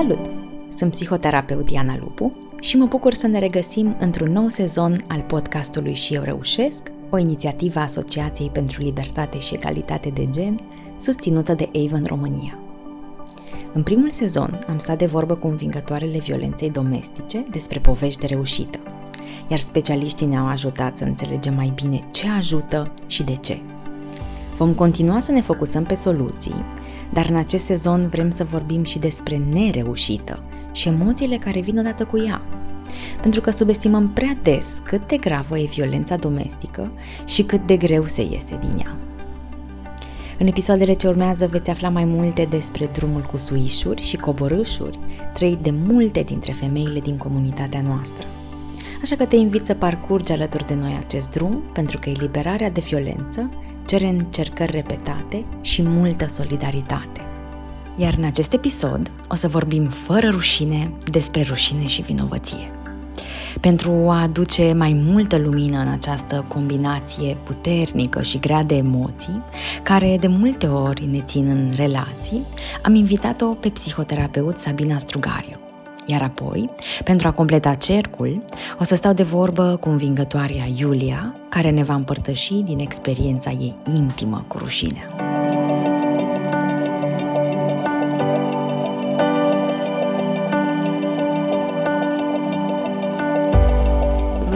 Salut! Sunt psihoterapeut Diana Lupu și mă bucur să ne regăsim într-un nou sezon al podcastului Și eu reușesc, o inițiativă a Asociației pentru Libertate și Egalitate de Gen, susținută de Avon România. În primul sezon am stat de vorbă cu învingătoarele violenței domestice despre povești de reușită, iar specialiștii ne-au ajutat să înțelegem mai bine ce ajută și de ce. Vom continua să ne focusăm pe soluții, dar în acest sezon vrem să vorbim și despre nereușită și emoțiile care vin odată cu ea. Pentru că subestimăm prea des cât de gravă e violența domestică și cât de greu se iese din ea. În episoadele ce urmează veți afla mai multe despre drumul cu suișuri și coborâșuri trăit de multe dintre femeile din comunitatea noastră. Așa că te invit să parcurgi alături de noi acest drum, pentru că eliberarea de violență cere încercări repetate și multă solidaritate. Iar în acest episod o să vorbim fără rușine despre rușine și vinovăție. Pentru a aduce mai multă lumină în această combinație puternică și grea de emoții, care de multe ori ne țin în relații, am invitat-o pe psihoterapeut Sabina Strugariu. Iar apoi, pentru a completa cercul, o să stau de vorbă cu învingătoarea Iulia, care ne va împărtăși din experiența ei intimă cu rușinea.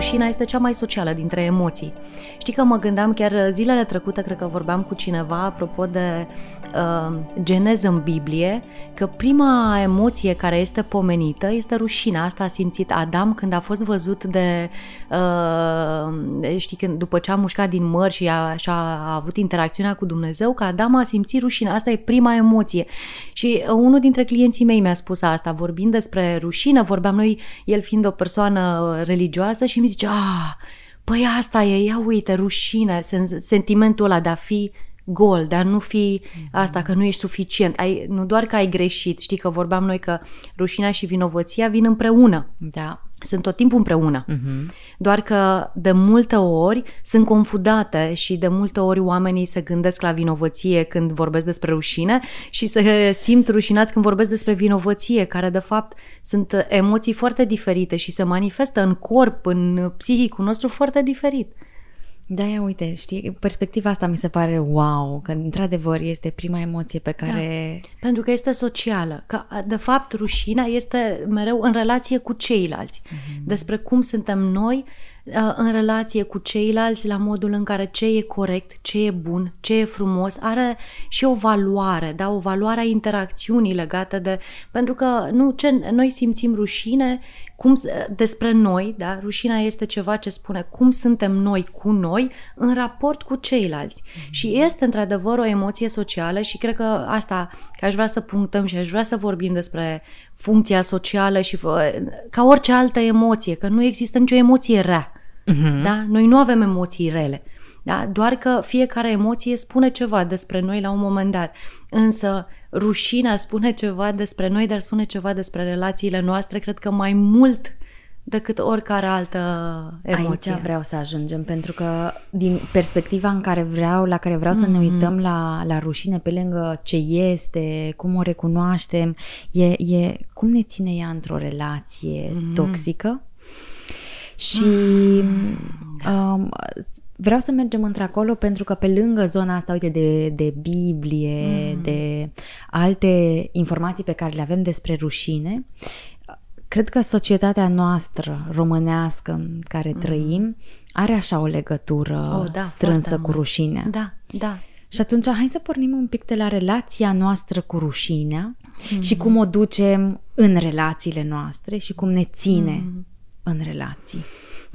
Rușinea este cea mai socială dintre emoții. Știi că mă gândeam chiar zilele trecute, cred că vorbeam cu cineva apropo de uh, geneză în Biblie, că prima emoție care este pomenită este rușinea. Asta a simțit Adam când a fost văzut de, uh, știi, când, după ce a mușcat din măr și a, și a avut interacțiunea cu Dumnezeu, că Adam a simțit rușinea. Asta e prima emoție. Și uh, unul dintre clienții mei mi-a spus asta, vorbind despre rușine, vorbeam noi, el fiind o persoană religioasă și mi zice, ah, păi asta e, ia uite, rușine, sentimentul ăla de a fi gol, de a nu fi asta, că nu ești suficient. Ai, nu doar că ai greșit, știi că vorbeam noi că rușinea și vinovăția vin împreună. Da. Sunt tot timpul împreună. Uh-huh. Doar că de multe ori sunt confundate și de multe ori oamenii se gândesc la vinovăție când vorbesc despre rușine și se simt rușinați când vorbesc despre vinovăție, care de fapt sunt emoții foarte diferite și se manifestă în corp, în psihicul nostru foarte diferit. Da, ia uite, știi, perspectiva asta mi se pare wow, că într-adevăr este prima emoție pe care... Da, pentru că este socială, că de fapt rușinea este mereu în relație cu ceilalți, mm-hmm. despre cum suntem noi în relație cu ceilalți la modul în care ce e corect, ce e bun, ce e frumos, are și o valoare, da, o valoare a interacțiunii legată de... Pentru că nu, ce, noi simțim rușine cum, despre noi, da, rușinea este ceva ce spune cum suntem noi cu noi în raport cu ceilalți. Mm-hmm. Și este într-adevăr o emoție socială și cred că asta, că aș vrea să punctăm și aș vrea să vorbim despre funcția socială și ca orice altă emoție, că nu există nicio emoție rea. Uh-huh. Da? Noi nu avem emoții rele. Da? Doar că fiecare emoție spune ceva despre noi la un moment dat. Însă rușinea spune ceva despre noi, dar spune ceva despre relațiile noastre, cred că mai mult decât oricare altă emoție. Aici vreau să ajungem, pentru că din perspectiva în care vreau, la care vreau să mm-hmm. ne uităm la, la rușine, pe lângă ce este, cum o recunoaștem, e, e cum ne ține ea într-o relație mm-hmm. toxică și um, vreau să mergem într-acolo pentru că pe lângă zona asta, uite, de, de Biblie, mm. de alte informații pe care le avem despre rușine, cred că societatea noastră românească în care mm. trăim are așa o legătură oh, da, strânsă cu rușinea. Da, da. Și atunci hai să pornim un pic de la relația noastră cu rușinea mm. și cum o ducem în relațiile noastre și cum ne ține mm. în relații.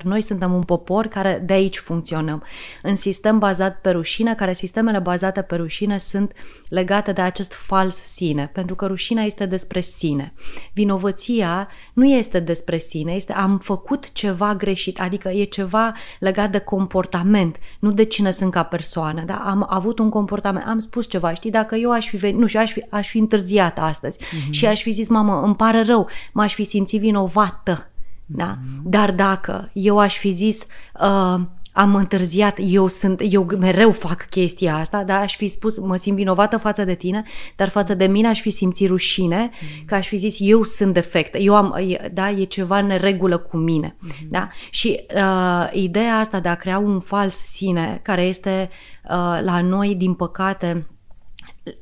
Noi suntem un popor care de aici funcționăm. În sistem bazat pe rușine, care sistemele bazate pe rușine sunt legate de acest fals sine, pentru că rușinea este despre sine. Vinovăția nu este despre sine, este am făcut ceva greșit, adică e ceva legat de comportament, nu de cine sunt ca persoană. Da? Am avut un comportament, am spus ceva, știi, dacă eu aș fi venit, nu știu, aș fi, aș fi întârziat astăzi mm-hmm. și aș fi zis, mamă, îmi pare rău, m-aș fi simțit vinovată da? Mm-hmm. Dar dacă eu aș fi zis, uh, am întârziat, eu sunt, eu mereu fac chestia asta, da, aș fi spus, mă simt vinovată față de tine, dar față de mine aș fi simțit rușine, mm. că aș fi zis, eu sunt defect, eu am, da, e ceva în regulă cu mine, mm. da, și uh, ideea asta de a crea un fals sine, care este uh, la noi, din păcate,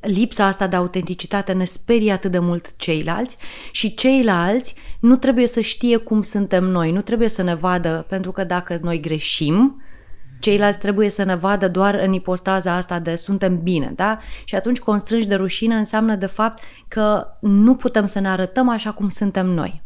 lipsa asta de autenticitate ne sperie atât de mult ceilalți și ceilalți nu trebuie să știe cum suntem noi, nu trebuie să ne vadă, pentru că dacă noi greșim, ceilalți trebuie să ne vadă doar în ipostaza asta de suntem bine, da? Și atunci constrângi de rușine înseamnă de fapt că nu putem să ne arătăm așa cum suntem noi.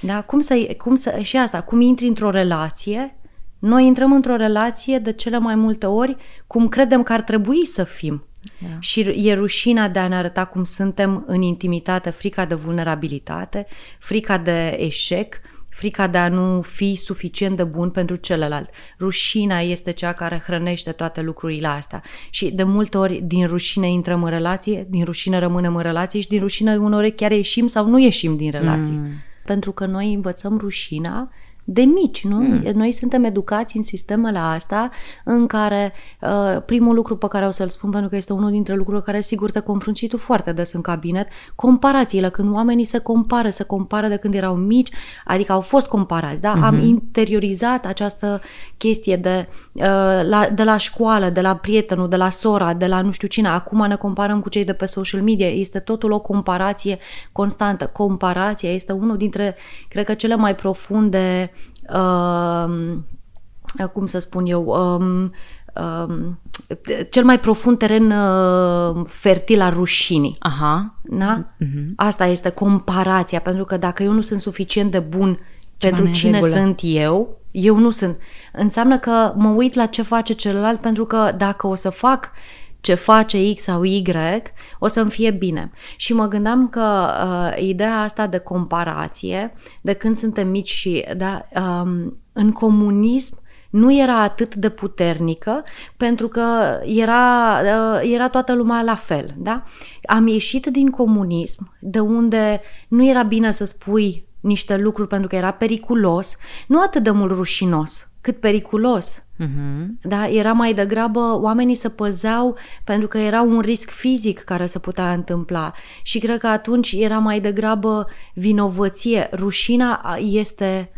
Da? Cum să, cum să, și asta, cum intri într-o relație, noi intrăm într-o relație de cele mai multe ori cum credem că ar trebui să fim. Da. Și e rușina de a ne arăta cum suntem în intimitate, frica de vulnerabilitate, frica de eșec, frica de a nu fi suficient de bun pentru celălalt. Rușina este cea care hrănește toate lucrurile astea. Și de multe ori din rușine intrăm în relație, din rușine rămânem în relație și din rușine uneori chiar ieșim sau nu ieșim din relație. Mm. Pentru că noi învățăm rușina de mici, nu? Mm. Noi suntem educați în sistemele asta în care uh, primul lucru pe care o să-l spun, pentru că este unul dintre lucrurile care sigur te confrunți tu foarte des în cabinet, comparațiile, când oamenii se compară, se compară de când erau mici, adică au fost comparați, da? Mm-hmm. Am interiorizat această chestie de, uh, la, de la școală, de la prietenul, de la sora, de la nu știu cine, acum ne comparăm cu cei de pe social media, este totul o comparație constantă. Comparația este unul dintre, cred că, cele mai profunde uh, cum să spun eu, um, um, cel mai profund teren uh, fertil al rușinii. Aha. Da? Uh-huh. Asta este comparația, pentru că dacă eu nu sunt suficient de bun Ceva pentru cine regulă. sunt eu, eu nu sunt. Înseamnă că mă uit la ce face celălalt, pentru că dacă o să fac ce face X sau Y, o să-mi fie bine. Și mă gândeam că uh, ideea asta de comparație, de când suntem mici și da, um, în comunism, nu era atât de puternică pentru că era, uh, era toată lumea la fel. Da? Am ieșit din comunism, de unde nu era bine să spui niște lucruri pentru că era periculos, nu atât de mult rușinos, cât periculos. Uh-huh. Da? Era mai degrabă, oamenii se păzeau pentru că era un risc fizic care se putea întâmpla și cred că atunci era mai degrabă vinovăție. Rușina este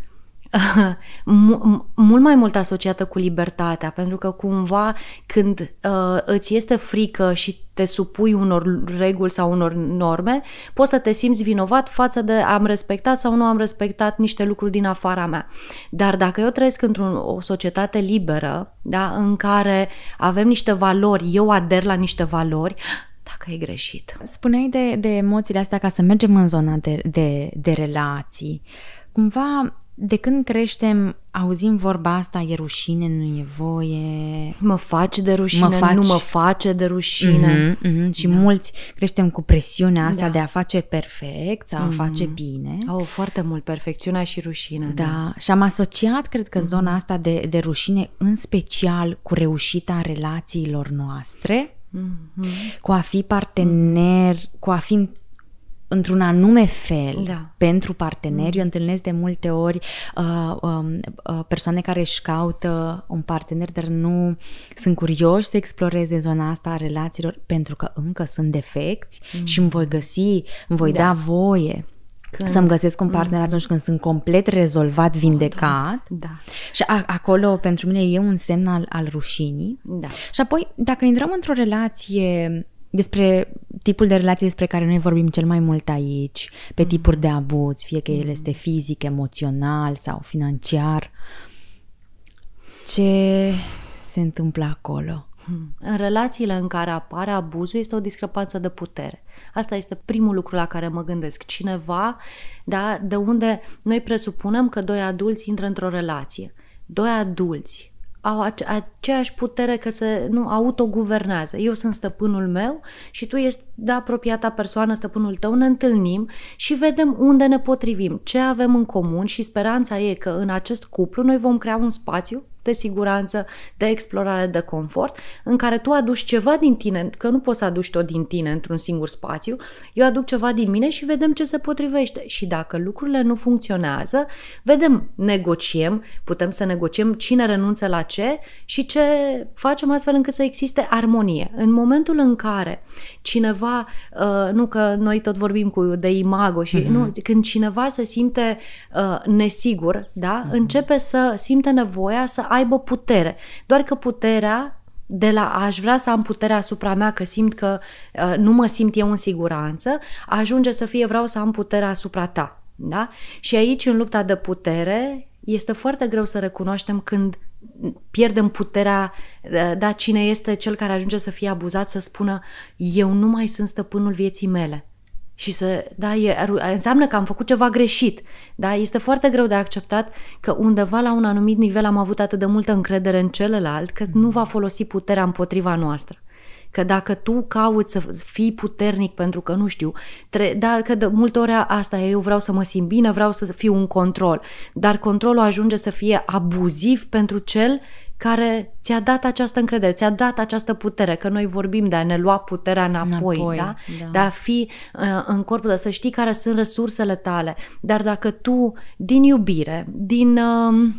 mult mai mult asociată cu libertatea, pentru că cumva când uh, îți este frică și te supui unor reguli sau unor norme, poți să te simți vinovat față de am respectat sau nu am respectat niște lucruri din afara mea. Dar dacă eu trăiesc într-o societate liberă, da, în care avem niște valori, eu ader la niște valori, dacă e greșit. Spuneai de, de emoțiile astea ca să mergem în zona de, de, de relații. Cumva de când creștem, auzim vorba asta, e rușine, nu e voie. Mă faci de rușine, mă faci... nu mă face de rușine. Mm-hmm, mm-hmm. Și da. mulți creștem cu presiunea asta da. de a face perfect sau mm-hmm. a mhm. face bine. Au foarte mult perfecțiunea și rușine. Da. da. Și am asociat, cred că, mm-hmm. zona asta de, de rușine, în special cu reușita relațiilor noastre, mm-hmm. cu a fi partener, mm-hmm. cu a fi într-un anume fel da. pentru parteneri. Mm. Eu întâlnesc de multe ori uh, um, uh, persoane care își caută un partener, dar nu sunt curioși să exploreze zona asta a relațiilor pentru că încă sunt defecți mm. și îmi voi găsi, îmi voi da, da voie când... Să-mi găsesc un partener mm. atunci când sunt complet rezolvat, vindecat. Oh, da. da. Și a, acolo, pentru mine, e un semn al, al rușinii. Da. Și apoi, dacă intrăm într-o relație despre tipul de relații despre care noi vorbim cel mai mult aici, pe mm-hmm. tipuri de abuz, fie că el este mm-hmm. fizic, emoțional sau financiar. Ce se întâmplă acolo? Hmm. În relațiile în care apare abuzul este o discrepanță de putere. Asta este primul lucru la care mă gândesc. Cineva, da, de unde noi presupunem că doi adulți intră într-o relație. Doi adulți au ace- aceeași putere că se nu autoguvernează. Eu sunt stăpânul meu și tu ești da, apropiata persoană, stăpânul tău, ne întâlnim și vedem unde ne potrivim, ce avem în comun și speranța e că în acest cuplu noi vom crea un spațiu de siguranță, de explorare, de confort, în care tu aduci ceva din tine, că nu poți să aduci tot din tine într-un singur spațiu, eu aduc ceva din mine și vedem ce se potrivește. Și dacă lucrurile nu funcționează, vedem, negociem, putem să negociem cine renunță la ce și ce facem astfel încât să existe armonie. În momentul în care cineva, uh, nu că noi tot vorbim cu de imago și mm-hmm. nu, când cineva se simte uh, nesigur, da, mm-hmm. începe să simte nevoia să aibă putere. Doar că puterea de la aș vrea să am puterea asupra mea, că simt că uh, nu mă simt eu în siguranță, ajunge să fie vreau să am puterea asupra ta. Da? Și aici, în lupta de putere, este foarte greu să recunoaștem când pierdem puterea, uh, da, cine este cel care ajunge să fie abuzat, să spună eu nu mai sunt stăpânul vieții mele și să, da, e, înseamnă că am făcut ceva greșit. Da, este foarte greu de acceptat că undeva la un anumit nivel am avut atât de multă încredere în celălalt că nu va folosi puterea împotriva noastră. Că dacă tu cauți să fii puternic pentru că nu știu, tre- da, că de multe ori asta e, eu vreau să mă simt bine, vreau să fiu un control, dar controlul ajunge să fie abuziv pentru cel care ți-a dat această încredere, ți-a dat această putere, că noi vorbim de a ne lua puterea înapoi, înapoi da? da? de a fi uh, în corpul, de să știi care sunt resursele tale, dar dacă tu, din iubire, din... Uh,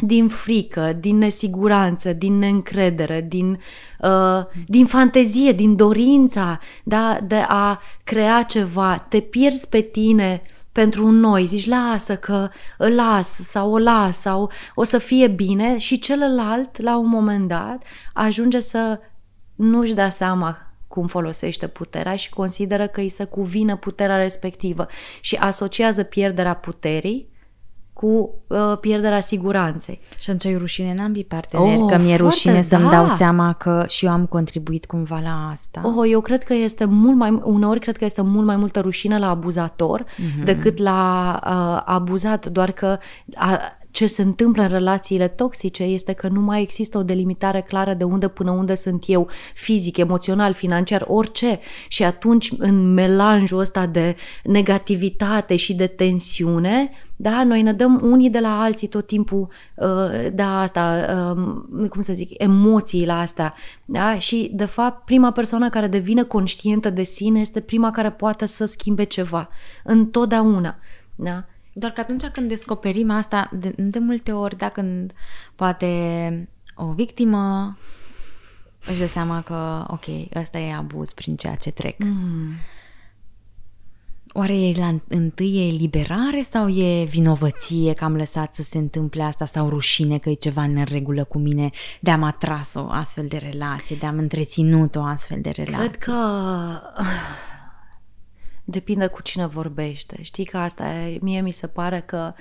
din frică, din nesiguranță, din neîncredere, din, uh, din fantezie, din dorința da, de a crea ceva, te pierzi pe tine pentru un noi, zici lasă că îl las sau o las sau o să fie bine. Și celălalt la un moment dat ajunge să nu-și dea seama cum folosește puterea și consideră că îi se cuvine puterea respectivă și asociază pierderea puterii cu uh, pierderea siguranței. Și atunci e rușine în ambii parteneri, oh, că mi-e rușine da. să-mi dau seama că și eu am contribuit cumva la asta. Oh, eu cred că este mult mai, uneori cred că este mult mai multă rușine la abuzator mm-hmm. decât la uh, abuzat, doar că uh, ce se întâmplă în relațiile toxice este că nu mai există o delimitare clară de unde până unde sunt eu, fizic, emoțional, financiar, orice. Și atunci, în melanjul ăsta de negativitate și de tensiune, da, noi ne dăm unii de la alții tot timpul, uh, da, asta, uh, cum să zic, emoțiile astea, da, și de fapt prima persoană care devine conștientă de sine este prima care poate să schimbe ceva, întotdeauna, da. Doar că atunci când descoperim asta, de, de multe ori, da, când poate o victimă își dă seama că, ok, ăsta e abuz prin ceea ce trec. Mm. Oare e la întâi e eliberare sau e vinovăție că am lăsat să se întâmple asta sau rușine că e ceva în regulă cu mine de am atras o astfel de relație, de am întreținut o astfel de relație? Cred că depinde cu cine vorbește. Știi că asta e, mie mi se pare că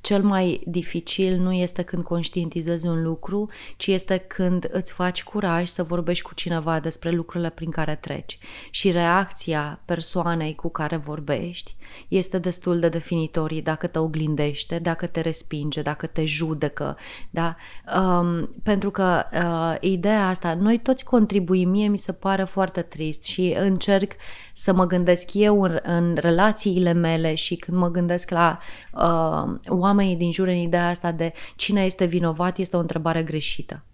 cel mai dificil nu este când conștientizezi un lucru, ci este când îți faci curaj să vorbești cu cineva despre lucrurile prin care treci. Și reacția persoanei cu care vorbești este destul de definitorie dacă te oglindește, dacă te respinge, dacă te judecă. Da? Um, pentru că uh, ideea asta, noi toți contribuim, mie mi se pare foarte trist și încerc să mă gândesc eu în, în relațiile mele și când mă gândesc la uh, oamenii din jur în ideea asta de cine este vinovat, este o întrebare greșită.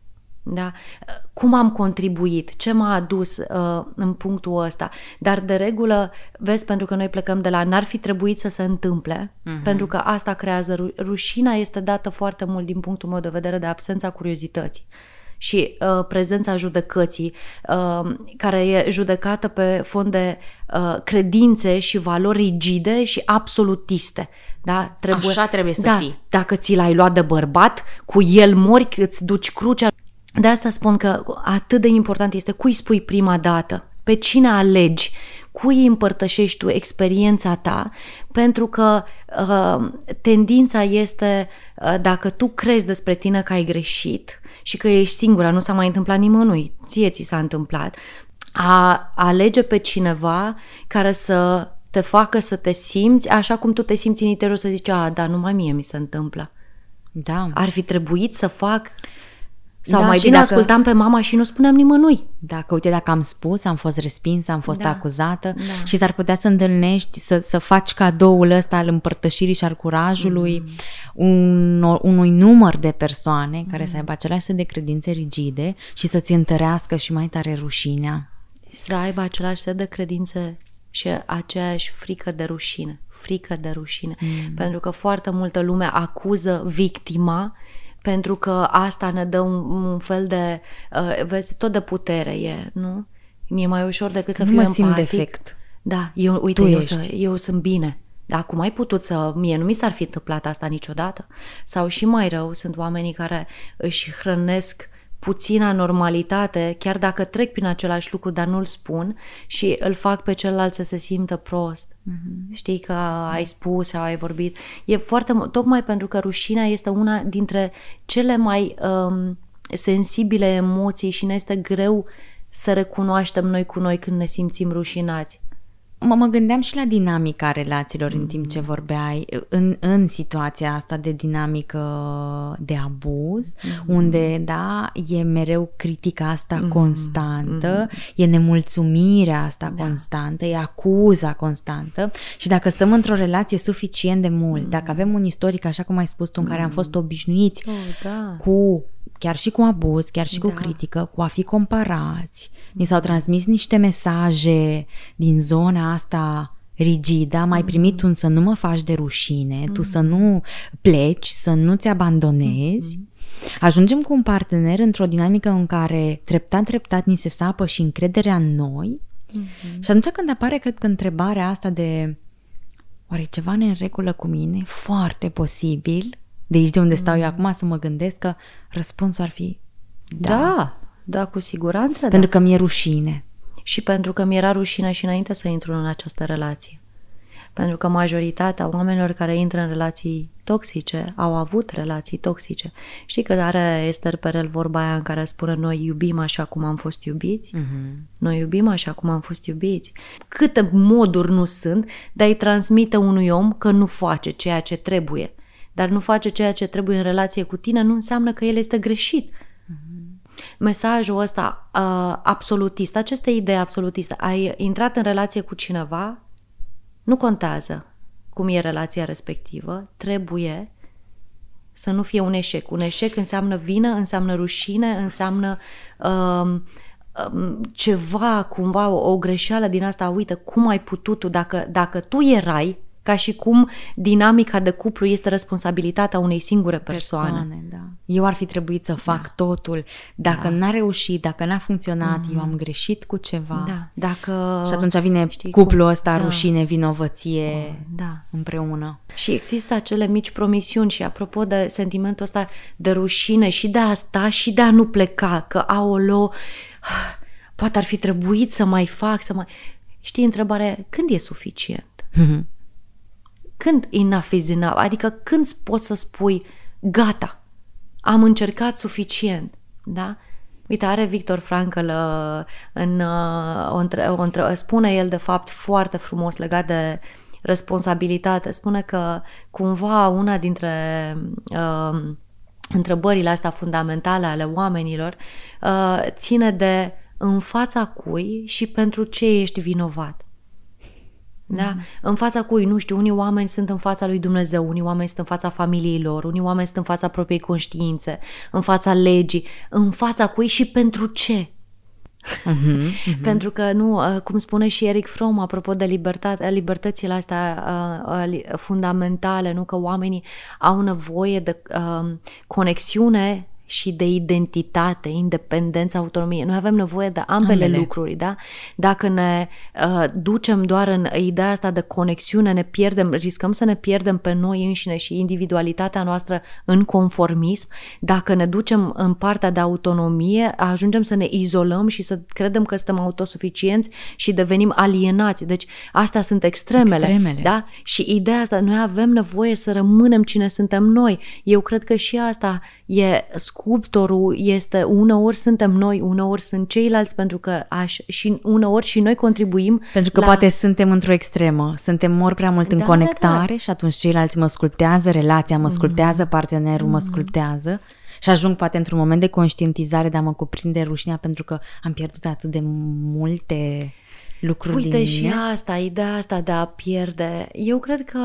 Da? Cum am contribuit? Ce m-a adus uh, în punctul ăsta? Dar de regulă, vezi, pentru că noi plecăm de la n-ar fi trebuit să se întâmple, uh-huh. pentru că asta creează ru- rușina este dată foarte mult din punctul meu de vedere de absența curiozității și uh, prezența judecății, uh, care e judecată pe fond de uh, credințe și valori rigide și absolutiste. Da? Trebuie, Așa trebuie să da, fii. Dacă ți l-ai luat de bărbat, cu el mori, îți duci crucea. De asta spun că atât de important este cui spui prima dată, pe cine alegi, cui împărtășești tu experiența ta, pentru că uh, tendința este, uh, dacă tu crezi despre tine că ai greșit și că ești singura, nu s-a mai întâmplat nimănui, ție ți s-a întâmplat, a alege pe cineva care să te facă să te simți așa cum tu te simți în interior să zici, a, da, numai mie mi se întâmplă. Da. Ar fi trebuit să fac sau da, mai bine dacă, ascultam pe mama și nu spuneam nimănui. Dacă, uite, dacă am spus, am fost respinsă, am fost da. acuzată da. și s-ar putea să întâlnești, să, să faci cadoul ăsta al împărtășirii și al curajului mm. un, unui număr de persoane care să aibă același set de credințe rigide și să-ți întărească și mai tare rușinea. Să aibă același set de credințe și aceeași frică de rușine. Frică de rușine. Mm. Pentru că foarte multă lume acuză victima pentru că asta ne dă un, un fel de, uh, vezi, tot de putere e, nu? Mi-e mai ușor decât să nu fiu mă empatic. simt defect. Da, eu, uite, eu, să, eu sunt bine. Dar cum ai putut să... Mie nu mi s-ar fi întâmplat asta niciodată. Sau și mai rău, sunt oamenii care își hrănesc puțina normalitate, chiar dacă trec prin același lucru, dar nu-l spun și îl fac pe celălalt să se simtă prost. Mm-hmm. Știi că ai spus sau ai vorbit. E foarte... Tocmai pentru că rușinea este una dintre cele mai um, sensibile emoții și ne este greu să recunoaștem noi cu noi când ne simțim rușinați. Mă, mă gândeam și la dinamica relațiilor în timp ce vorbeai, în, în situația asta de dinamică de abuz, mm-hmm. unde, da, e mereu critica asta mm-hmm. constantă, mm-hmm. e nemulțumirea asta da. constantă, e acuza constantă și dacă stăm într-o relație suficient de mult, mm-hmm. dacă avem un istoric, așa cum ai spus tu, în care am fost obișnuiți oh, da. cu chiar și cu abuz, chiar și da. cu critică, cu a fi comparați. Ni s-au transmis niște mesaje din zona asta rigidă, am mai primit un să nu mă faci de rușine, mm. tu să nu pleci, să nu-ți abandonezi. Mm. Ajungem cu un partener într-o dinamică în care treptat, treptat ni se sapă și încrederea în noi mm-hmm. și atunci când apare, cred că întrebarea asta de oare ceva ne în regulă cu mine, foarte posibil de aici de unde stau eu mm. acum să mă gândesc că răspunsul ar fi da. Da, da cu siguranță. Pentru da. că mi-e rușine. Și pentru că mi-era rușine și înainte să intru în această relație. Pentru că majoritatea oamenilor care intră în relații toxice au avut relații toxice. Știi că are Esther Perel vorba aia în care spune noi iubim așa cum am fost iubiți? Uh-huh. Noi iubim așa cum am fost iubiți. Câte moduri nu sunt de a-i transmite unui om că nu face ceea ce trebuie dar nu face ceea ce trebuie în relație cu tine, nu înseamnă că el este greșit. Mm-hmm. Mesajul ăsta uh, absolutist, aceste idei absolutiste, ai intrat în relație cu cineva, nu contează cum e relația respectivă, trebuie să nu fie un eșec. Un eșec înseamnă vină, înseamnă rușine, înseamnă uh, ceva, cumva, o, o greșeală din asta, uite, cum ai putut tu, dacă, dacă tu erai ca și cum dinamica de cuplu este responsabilitatea unei singure persoane. persoane da. Eu ar fi trebuit să fac da. totul. Dacă da. n-a reușit, dacă n-a funcționat, mm. eu am greșit cu ceva. Da. Dacă... Și atunci vine știi, cuplul cum... ăsta, da. rușine, vinovăție oh, da. împreună. Și există acele mici promisiuni și apropo de sentimentul ăsta de rușine și de asta și de a nu pleca, că aolo, poate ar fi trebuit să mai fac, să mai... Știi, întrebarea când e suficient? Mm-hmm. Când enough is enough? Adică când poți să spui gata, am încercat suficient, da? Uite, are Victor Frankl uh, în, uh, o, între, o între, spune el de fapt foarte frumos legat de responsabilitate. Spune că cumva una dintre uh, întrebările astea fundamentale ale oamenilor uh, ține de în fața cui și pentru ce ești vinovat. Da? Mm. În fața cui, nu știu, unii oameni sunt în fața lui Dumnezeu, unii oameni sunt în fața familiei lor, unii oameni sunt în fața propriei conștiințe, în fața legii, în fața cui și pentru ce? Uh-huh, uh-huh. Pentru că, nu, uh, cum spune și Eric Fromm, apropo de libertate, libertățile astea uh, uh, fundamentale, nu că oamenii au nevoie de uh, conexiune și de identitate, independență, autonomie. Noi avem nevoie de ambele, ambele. lucruri, da? Dacă ne uh, ducem doar în ideea asta de conexiune, ne pierdem, riscăm să ne pierdem pe noi înșine și individualitatea noastră în conformism. Dacă ne ducem în partea de autonomie, ajungem să ne izolăm și să credem că suntem autosuficienți și devenim alienați. Deci, astea sunt extremele, extremele. da? Și ideea asta, noi avem nevoie să rămânem cine suntem noi. Eu cred că și asta e sculptorul este uneori suntem noi, uneori sunt ceilalți pentru că aș, și uneori și noi contribuim Pentru că la... poate suntem într-o extremă, suntem mori prea mult în da, conectare da, da. și atunci ceilalți mă sculptează, relația mă sculptează, mm. partenerul mm. mă sculptează și ajung poate într-un moment de conștientizare de a mă cuprinde rușinea pentru că am pierdut atât de multe lucruri Uite din și asta, ideea asta de a pierde. Eu cred că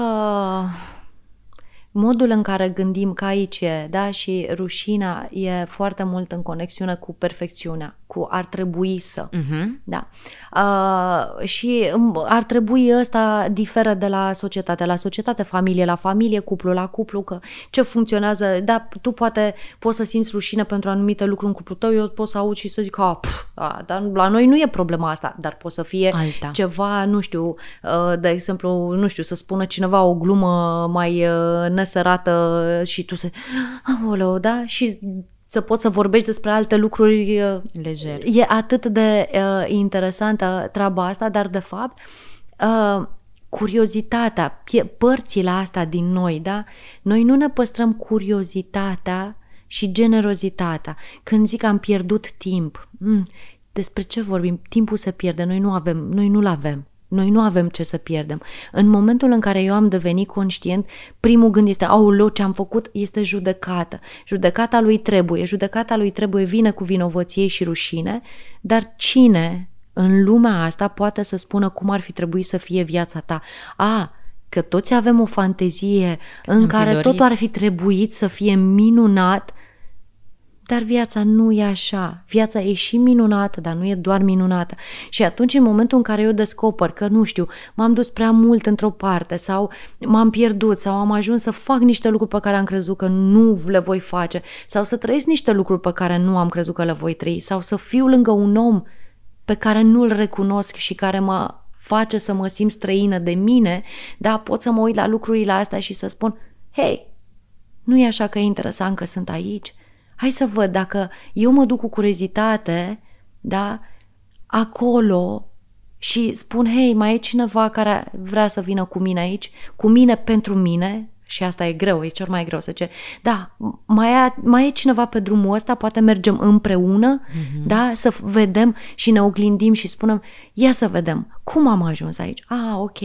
modul în care gândim că aici e, da, și rușina e foarte mult în conexiune cu perfecțiunea, cu ar trebui să, uh-huh. da. Uh, și ar trebui ăsta diferă de la societate la societate, familie la familie, cuplu la cuplu, că ce funcționează, da, tu poate poți să simți rușine pentru anumite lucruri în cuplu tău, eu pot să aud și să zic, a, pf, a, dar la noi nu e problema asta, dar poate să fie Alta. ceva, nu știu, uh, de exemplu, nu știu, să spună cineva o glumă mai uh, nesărată și tu să, aoleu, da, și să poți să vorbești despre alte lucruri. Uh, Lejer. E atât de uh, interesantă treaba asta, dar de fapt uh, curiozitatea, părțile astea din noi, da? Noi nu ne păstrăm curiozitatea și generozitatea. Când zic am pierdut timp, mm, despre ce vorbim? Timpul se pierde, noi nu avem, noi nu-l avem. Noi nu avem ce să pierdem. În momentul în care eu am devenit conștient, primul gând este, auleu, ce am făcut este judecată. Judecata lui trebuie, judecata lui trebuie vine cu vinovăție și rușine, dar cine în lumea asta poate să spună cum ar fi trebuit să fie viața ta? A, că toți avem o fantezie în am care tot ar fi trebuit să fie minunat, dar viața nu e așa. Viața e și minunată, dar nu e doar minunată. Și atunci, în momentul în care eu descoper că, nu știu, m-am dus prea mult într-o parte sau m-am pierdut sau am ajuns să fac niște lucruri pe care am crezut că nu le voi face sau să trăiesc niște lucruri pe care nu am crezut că le voi trăi sau să fiu lângă un om pe care nu-l recunosc și care mă face să mă simt străină de mine, da, pot să mă uit la lucrurile astea și să spun, hei, nu e așa că e interesant că sunt aici? Hai să văd dacă eu mă duc cu curiozitate, da, acolo și spun, hei, mai e cineva care vrea să vină cu mine aici, cu mine pentru mine, și asta e greu, e cel mai greu să ce. Da, mai e, mai e cineva pe drumul ăsta, poate mergem împreună, mm-hmm. da, să vedem și ne oglindim și spunem, ia să vedem, cum am ajuns aici? Ah, ok.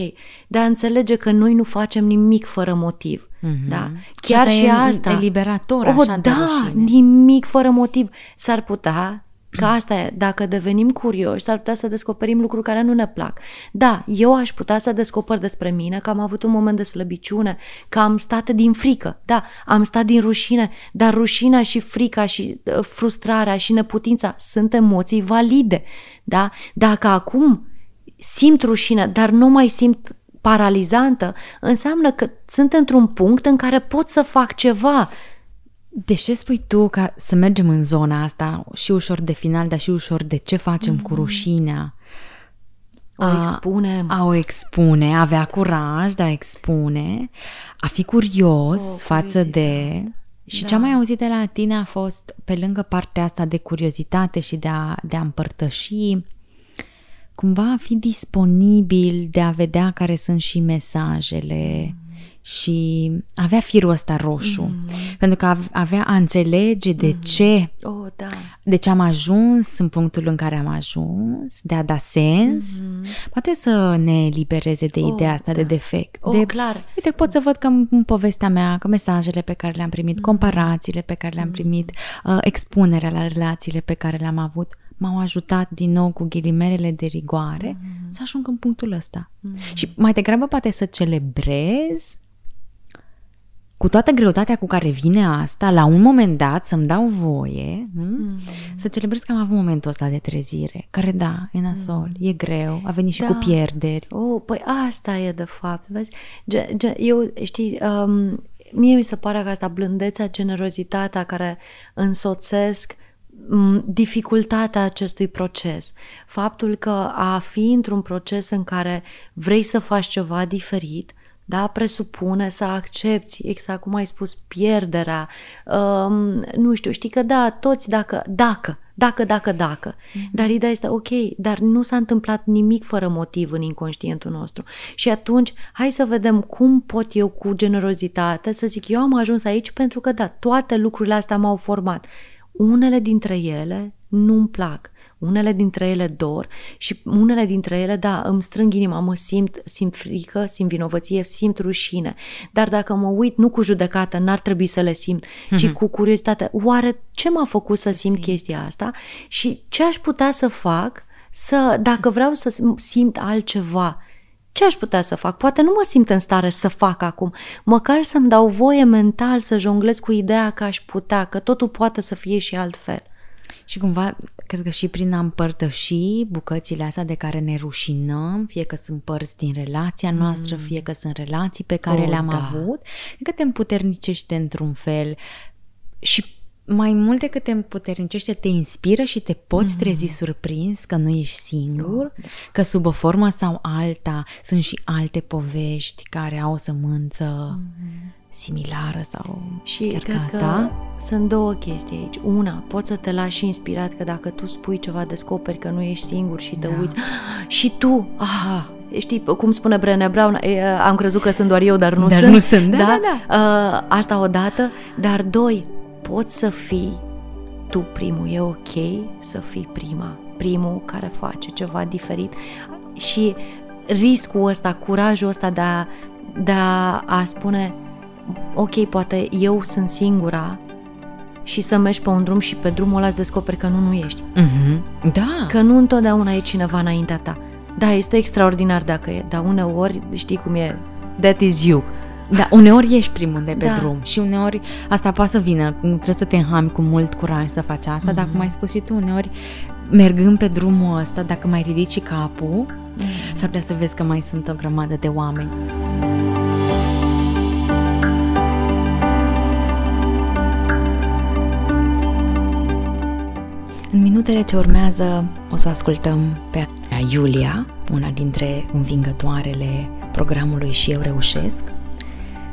Dar înțelege că noi nu facem nimic fără motiv. Mm-hmm. Da. Chiar și asta, și asta. eliberator, oh, așa da, rușine. nimic fără motiv. S-ar putea Că asta e, dacă devenim curioși, s-ar putea să descoperim lucruri care nu ne plac. Da, eu aș putea să descoper despre mine că am avut un moment de slăbiciune, că am stat din frică, da, am stat din rușine, dar rușinea și frica și uh, frustrarea și neputința sunt emoții valide, da? Dacă acum simt rușine, dar nu mai simt paralizantă, înseamnă că sunt într-un punct în care pot să fac ceva, de ce spui tu ca să mergem în zona asta și ușor de final, dar și ușor de ce facem mm-hmm. cu rușinea? O expune. A, a o expune, a avea curaj de a expune, a fi curios o, față de... Și da. ce am mai auzit de la tine a fost, pe lângă partea asta de curiozitate și de a, de a împărtăși, cumva a fi disponibil de a vedea care sunt și mesajele, mm și avea firul ăsta roșu. Mm. Pentru că avea a înțelege de mm. ce oh, da. de ce am ajuns în punctul în care am ajuns, de a da sens, mm. poate să ne elibereze de oh, ideea asta da. de defect. Oh, de, clar. Uite, pot să văd că în povestea mea, că mesajele pe care le-am primit, mm. comparațiile pe care le-am mm. primit, uh, expunerea la relațiile pe care le-am avut, m-au ajutat din nou cu ghilimelele de rigoare mm. să ajung în punctul ăsta. Mm. Și mai degrabă poate să celebrez cu toată greutatea cu care vine asta, la un moment dat să-mi dau voie mm. să celebrez că am avut momentul ăsta de trezire, care da, e nasol, mm. e greu, a venit și da. cu pierderi. Oh, păi asta e de fapt, vezi? Ge, ge, eu, știi, um, mie mi se pare că asta blândețea, generozitatea care însoțesc dificultatea acestui proces, faptul că a fi într-un proces în care vrei să faci ceva diferit, da, presupune să accepti, exact cum ai spus, pierderea, um, nu știu, știi că da, toți dacă, dacă, dacă, dacă, dacă. Mm-hmm. Dar ideea este, ok, dar nu s-a întâmplat nimic fără motiv în inconștientul nostru. Și atunci, hai să vedem cum pot eu cu generozitate să zic, eu am ajuns aici pentru că, da, toate lucrurile astea m-au format. Unele dintre ele nu-mi plac unele dintre ele dor și unele dintre ele, da, îmi strâng inima, mă simt, simt frică, simt vinovăție, simt rușine. Dar dacă mă uit, nu cu judecată, n-ar trebui să le simt, mm-hmm. ci mhm. cu curiozitate. Oare ce m-a făcut să simt simt chestia asta și ce aș putea să fac să, dacă vreau să simt altceva, ce aș putea să fac? Poate nu mă simt în stare să fac acum, măcar să-mi dau voie mental să jonglez cu ideea că aș putea, că totul poate să fie și altfel. Și cumva, cred că și prin a împărtăși bucățile astea de care ne rușinăm, fie că sunt părți din relația noastră, mm. fie că sunt relații pe care oh, le-am da. avut, cred că te împuternicește într-un fel și mai mult decât te împuternicește, te inspiră și te poți mm-hmm. trezi surprins că nu ești singur, oh, da. că sub o formă sau alta sunt și alte povești care au o sămânță mm-hmm similară sau Și cred că ta? sunt două chestii aici. Una, poți să te lași inspirat că dacă tu spui ceva, descoperi că nu ești singur și te da. uiți. Și tu, ah, știi, cum spune Brené Brown, am crezut că sunt doar eu, dar nu dar sunt. Nu sunt, da, da, da. Uh, asta odată, dar doi, poți să fii tu primul, e ok să fii prima, primul care face ceva diferit și riscul ăsta, curajul ăsta de a, de a, a spune ok, poate eu sunt singura și să mergi pe un drum și pe drumul ăla îți descoperi că nu, nu ești. Mm-hmm. Da. Că nu întotdeauna e cineva înaintea ta. Da, este extraordinar dacă e, dar uneori știi cum e, that is you. Da, uneori ești primul de pe da. drum și uneori asta poate să vină, trebuie să te înhami cu mult curaj să faci asta, mm-hmm. dar cum ai spus și tu, uneori mergând pe drumul ăsta, dacă mai ridici capul, mm-hmm. s-ar putea să vezi că mai sunt o grămadă de oameni. În minutele ce urmează o să ascultăm pe Iulia, una dintre învingătoarele programului Și eu reușesc,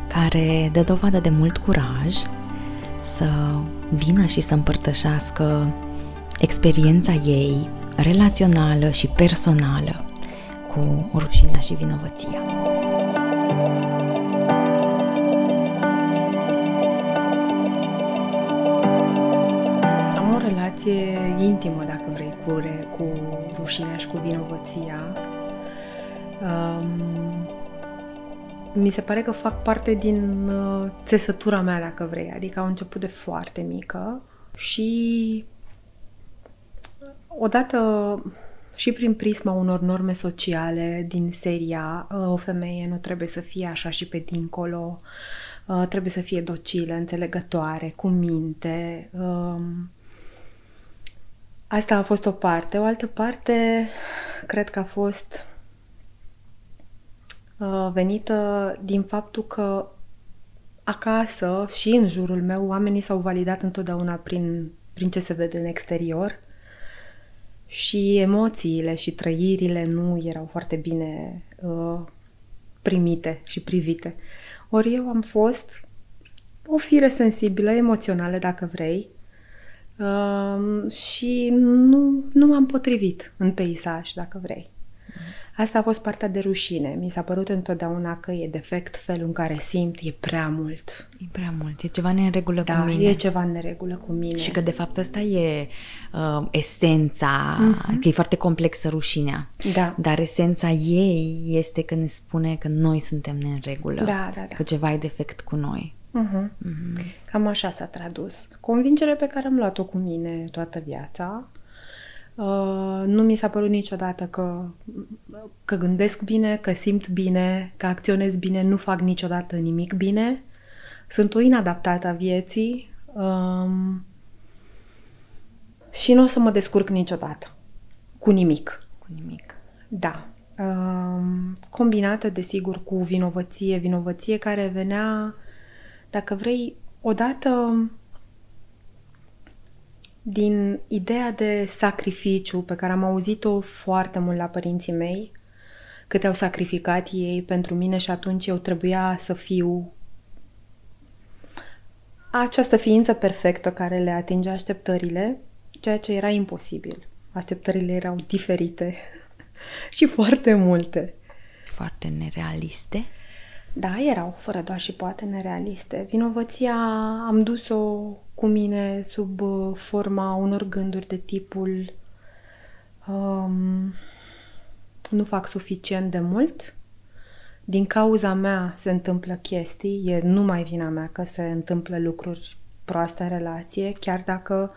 care dă dovadă de mult curaj să vină și să împărtășească experiența ei relațională și personală cu rușinea și vinovăția. Relație intimă, dacă vrei, cu, re, cu rușinea și cu vinovăția. Um, mi se pare că fac parte din uh, țesătura mea, dacă vrei. Adică au început de foarte mică și odată și prin prisma unor norme sociale din seria uh, o femeie nu trebuie să fie așa și pe dincolo, uh, trebuie să fie docilă, înțelegătoare, cu minte, um, Asta a fost o parte. O altă parte, cred că a fost uh, venită din faptul că acasă și în jurul meu oamenii s-au validat întotdeauna prin, prin ce se vede în exterior și emoțiile și trăirile nu erau foarte bine uh, primite și privite. Ori eu am fost o fire sensibilă, emoțională, dacă vrei, Uh, și nu, nu m-am potrivit în peisaj, dacă vrei. Asta a fost partea de rușine. Mi s-a părut întotdeauna că e defect felul în care simt, e prea mult. E prea mult, e ceva neregulă da, cu mine. e ceva neregulă cu mine. Și că de fapt asta e uh, esența, uh-huh. că e foarte complexă rușinea. Da. Dar esența ei este că ne spune că noi suntem neregulă. Da, da, da. Că ceva e defect cu noi. Uh-huh. Uh-huh. Cam așa s-a tradus. Convingere pe care am luat-o cu mine toată viața. Uh, nu mi s-a părut niciodată că, că gândesc bine, că simt bine, că acționez bine, nu fac niciodată nimic bine. Sunt o inadaptată a vieții um, și nu o să mă descurc niciodată cu nimic. Cu nimic. Da. Um, combinată, desigur, cu vinovăție, vinovăție care venea dacă vrei, odată din ideea de sacrificiu pe care am auzit-o foarte mult la părinții mei, cât au sacrificat ei pentru mine și atunci eu trebuia să fiu această ființă perfectă care le atinge așteptările, ceea ce era imposibil. Așteptările erau diferite și foarte multe. Foarte nerealiste? Da, erau, fără doar și poate, nerealiste. Vinovăția am dus-o cu mine sub uh, forma unor gânduri de tipul um, nu fac suficient de mult, din cauza mea se întâmplă chestii, e numai vina mea că se întâmplă lucruri proaste în relație, chiar dacă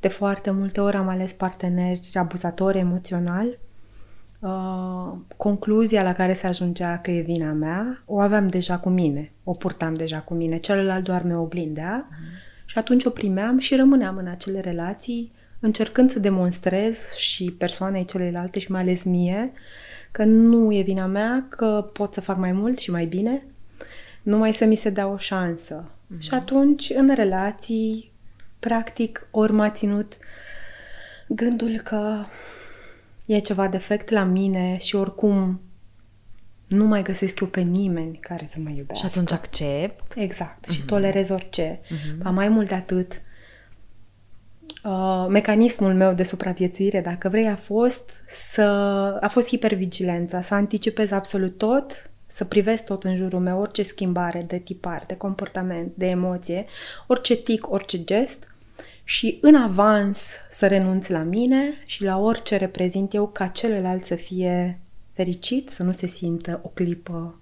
de foarte multe ori am ales parteneri abuzatori emoțional uh, concluzia la care se ajungea că e vina mea, o aveam deja cu mine, o purtam deja cu mine, celălalt doar mi oglindea mm. și atunci o primeam și rămâneam în acele relații încercând să demonstrez și persoanei celelalte și mai ales mie că nu e vina mea, că pot să fac mai mult și mai bine, numai să mi se dea o șansă. Mm-hmm. Și atunci, în relații, practic, ori m-a ținut gândul că e ceva defect la mine și oricum nu mai găsesc eu pe nimeni care să mă iubească. Și atunci accept. Exact. Mm-hmm. Și mhm. tolerez orice. Mm-hmm. Ba mai mult de atât, uh, mecanismul meu de supraviețuire, dacă vrei, a fost să a fost hipervigilența, să anticipez absolut tot, să privesc tot în jurul meu, orice schimbare de tipar, de comportament, de emoție, orice tic, orice gest și în avans să renunț la mine și la orice reprezint eu ca celălalt să fie fericit, să nu se simtă o clipă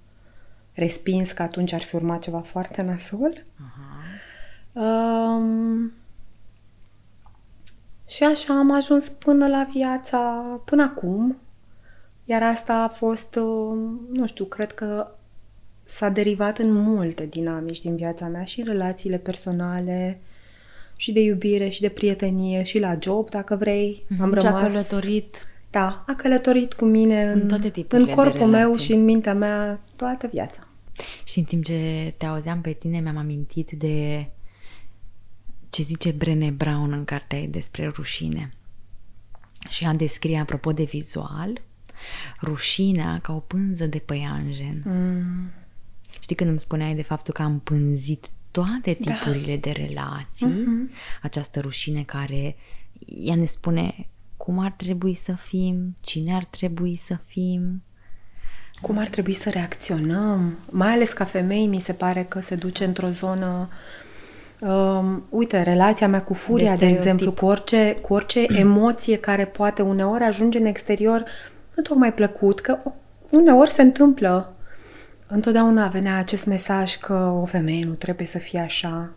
respins, că atunci ar fi urmat ceva foarte nasol. Uh-huh. Um, și așa am ajuns până la viața, până acum. Iar asta a fost, uh, nu știu, cred că s-a derivat în multe dinamici din viața mea și în relațiile personale, și de iubire și de prietenie și la job, dacă vrei. Mm-hmm. Am rămas... a călătorit da, a călătorit cu mine în, în, toate în corpul meu și în mintea mea toată viața. Și în timp ce te auzeam pe tine, mi-am amintit de ce zice Brené Brown în cartea ei despre rușine. Și a descrie, apropo de vizual, rușinea ca o pânză de păianjen. Mm. Știi când îmi spuneai de faptul că am pânzit toate da. tipurile da. de relații, mm-hmm. această rușine care ea ne spune cum ar trebui să fim, cine ar trebui să fim, cum ar trebui să reacționăm, mai ales ca femei mi se pare că se duce într-o zonă Um, uite, relația mea cu furia, de, de exemplu, cu orice, cu orice emoție care poate uneori ajunge în exterior nu tocmai plăcut, că uneori se întâmplă. Întotdeauna venea acest mesaj că o femeie nu trebuie să fie așa.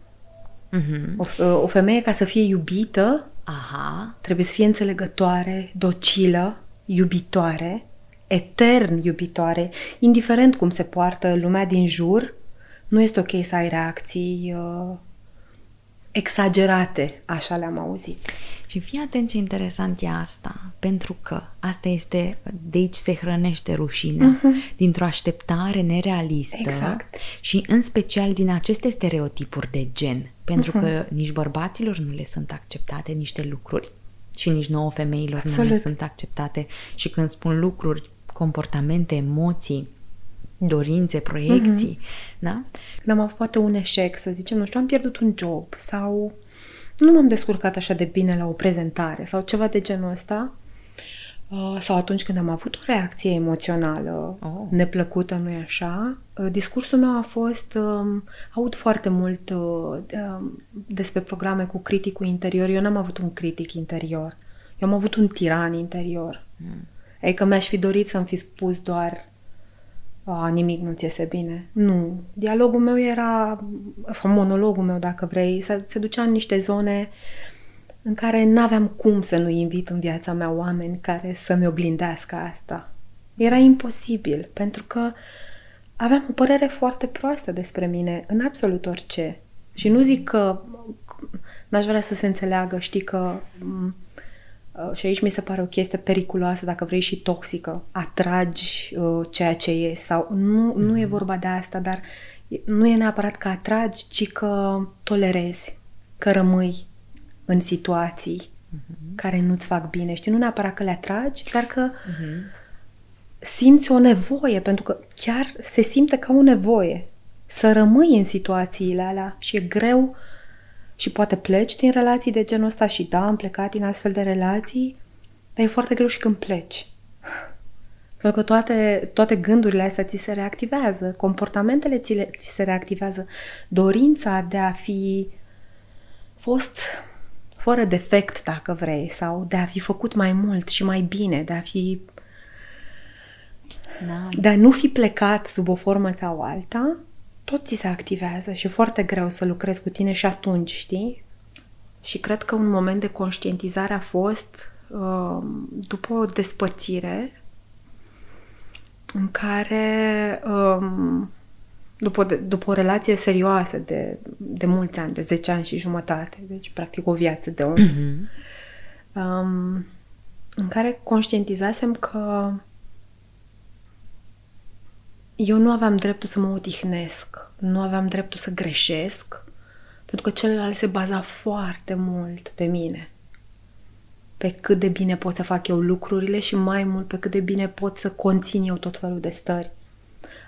Mm-hmm. O, o femeie, ca să fie iubită, Aha. trebuie să fie înțelegătoare, docilă, iubitoare, etern iubitoare, indiferent cum se poartă lumea din jur, nu este ok să ai reacții uh, exagerate, așa le-am auzit. Și fii atent ce interesant e asta, pentru că asta este, de aici se hrănește rușinea, uh-huh. dintr-o așteptare nerealistă exact. și în special din aceste stereotipuri de gen, pentru uh-huh. că nici bărbaților nu le sunt acceptate niște lucruri și nici nouă femeilor Absolut. nu le sunt acceptate și când spun lucruri, comportamente, emoții, dorințe, proiecții, mm-hmm. da? Când am avut poate un eșec, să zicem, nu știu, am pierdut un job sau nu m-am descurcat așa de bine la o prezentare sau ceva de genul ăsta, uh, sau atunci când am avut o reacție emoțională oh. neplăcută, nu-i așa, uh, discursul meu a fost, um, aud foarte mult uh, um, despre programe cu criticul interior, eu n-am avut un critic interior, eu am avut un tiran interior. Mm. Adică mi-aș fi dorit să-mi fi spus doar a, nimic nu ți iese bine. Nu. Dialogul meu era, sau monologul meu, dacă vrei, se, se ducea în niște zone în care n-aveam cum să nu invit în viața mea oameni care să-mi oglindească asta. Era imposibil, pentru că aveam o părere foarte proastă despre mine în absolut orice. Și nu zic că n-aș vrea să se înțeleagă, știi că Uh, și aici mi se pare o chestie periculoasă, dacă vrei și toxică, atragi uh, ceea ce e sau nu, mm-hmm. nu e mhm. vorba de asta, dar nu e neapărat că atragi, ci că tolerezi, că rămâi în situații mm-hmm. care nu-ți fac bine. Știi, nu neapărat că le atragi, dar că mm-hmm. simți o nevoie, pentru că chiar se simte ca o nevoie să rămâi în situațiile alea și e greu uh, și poate pleci din relații de genul ăsta și da, am plecat din astfel de relații, dar e foarte greu și când pleci. Pentru că toate, toate gândurile astea ți se reactivează, comportamentele ți, le, ți se reactivează, dorința de a fi fost fără defect, dacă vrei, sau de a fi făcut mai mult și mai bine, de a fi da. de a nu fi plecat sub o formă sau alta, tot ți se activează și e foarte greu să lucrezi cu tine și atunci, știi? Și cred că un moment de conștientizare a fost uh, după o despărțire în care um, după, după o relație serioasă de, de mulți ani, de 10 ani și jumătate, deci practic o viață de om, mm-hmm. um, în care conștientizasem că eu nu aveam dreptul să mă odihnesc, nu aveam dreptul să greșesc, pentru că celălalt se baza foarte mult pe mine. Pe cât de bine pot să fac eu lucrurile și mai mult pe cât de bine pot să conțin eu tot felul de stări.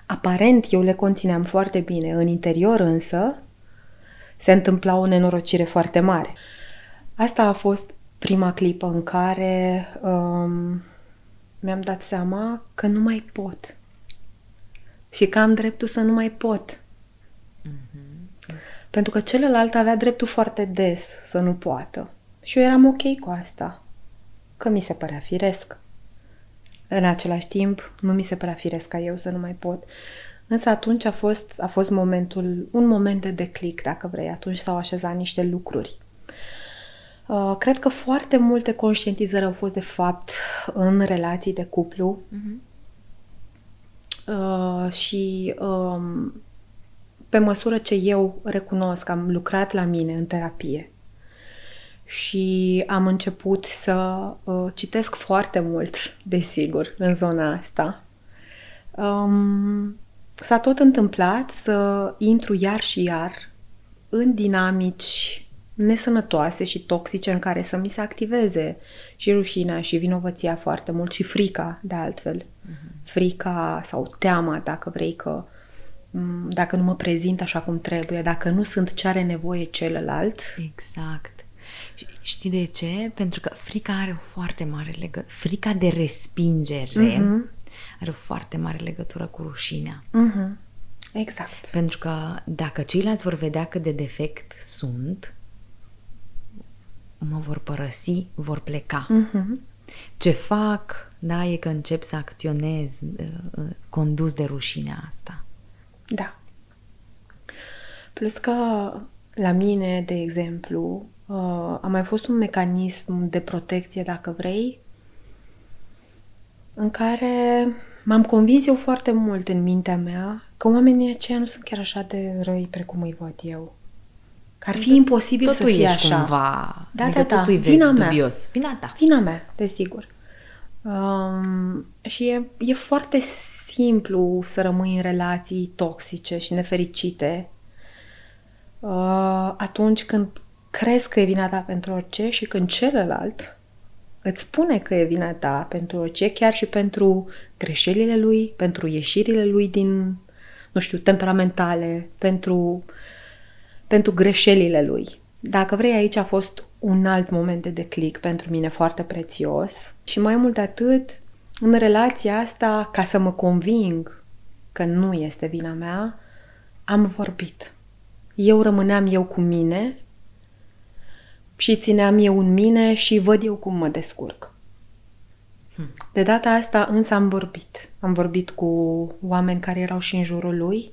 Aparent eu le conțineam foarte bine, în interior însă se întâmpla o nenorocire foarte mare. Asta a fost prima clipă în care um, mi-am dat seama că nu mai pot. Și că am dreptul să nu mai pot. Mm-hmm. Pentru că celălalt avea dreptul foarte des să nu poată. Și eu eram ok cu asta. Că mi se părea firesc. În același timp, nu mi se părea firesc ca eu să nu mai pot. Însă atunci a fost, a fost momentul, un moment de declic, dacă vrei. Atunci s-au așezat niște lucruri. Uh, cred că foarte multe conștientizări au fost, de fapt, în relații de cuplu. Uh-huh. Uh, și um, pe măsură ce eu recunosc că am lucrat la mine în terapie și am început să uh, citesc foarte mult, desigur, în zona asta. Um, s-a tot întâmplat să intru iar și iar în dinamici nesănătoase și toxice în care să mi se activeze și rușinea și vinovăția foarte mult și frica, de altfel. Uh-huh. Frica sau teama, dacă vrei că dacă nu mă prezint așa cum trebuie, dacă nu sunt ce are nevoie celălalt. Exact. Știi de ce? Pentru că frica are o foarte mare legătură. Frica de respingere uh-huh. are o foarte mare legătură cu rușinea. Uh-huh. Exact. Pentru că dacă ceilalți vor vedea cât de defect sunt, mă vor părăsi, vor pleca. Uh-huh. Ce fac, da, e că încep să acționez uh, uh, condus de rușinea asta. Da. Plus că la mine, de exemplu, uh, a mai fost un mecanism de protecție, dacă vrei, în care m-am convins eu foarte mult în mintea mea că oamenii aceia nu sunt chiar așa de răi precum îi văd eu. Că ar fi tot, imposibil totul să fie ești așa. cumva, da, adică da, da. totul Vina vezi mea. dubios. Vina ta. Vina mea, desigur. Um, și e, e foarte simplu să rămâi în relații toxice și nefericite uh, atunci când crezi că e vina ta pentru orice și când celălalt îți spune că e vina ta pentru orice, chiar și pentru greșelile lui, pentru ieșirile lui din, nu știu, temperamentale, pentru, pentru greșelile lui. Dacă vrei, aici a fost un alt moment de declic pentru mine foarte prețios și mai mult de atât, în relația asta, ca să mă conving că nu este vina mea, am vorbit. Eu rămâneam eu cu mine și țineam eu în mine și văd eu cum mă descurc. Hmm. De data asta însă am vorbit. Am vorbit cu oameni care erau și în jurul lui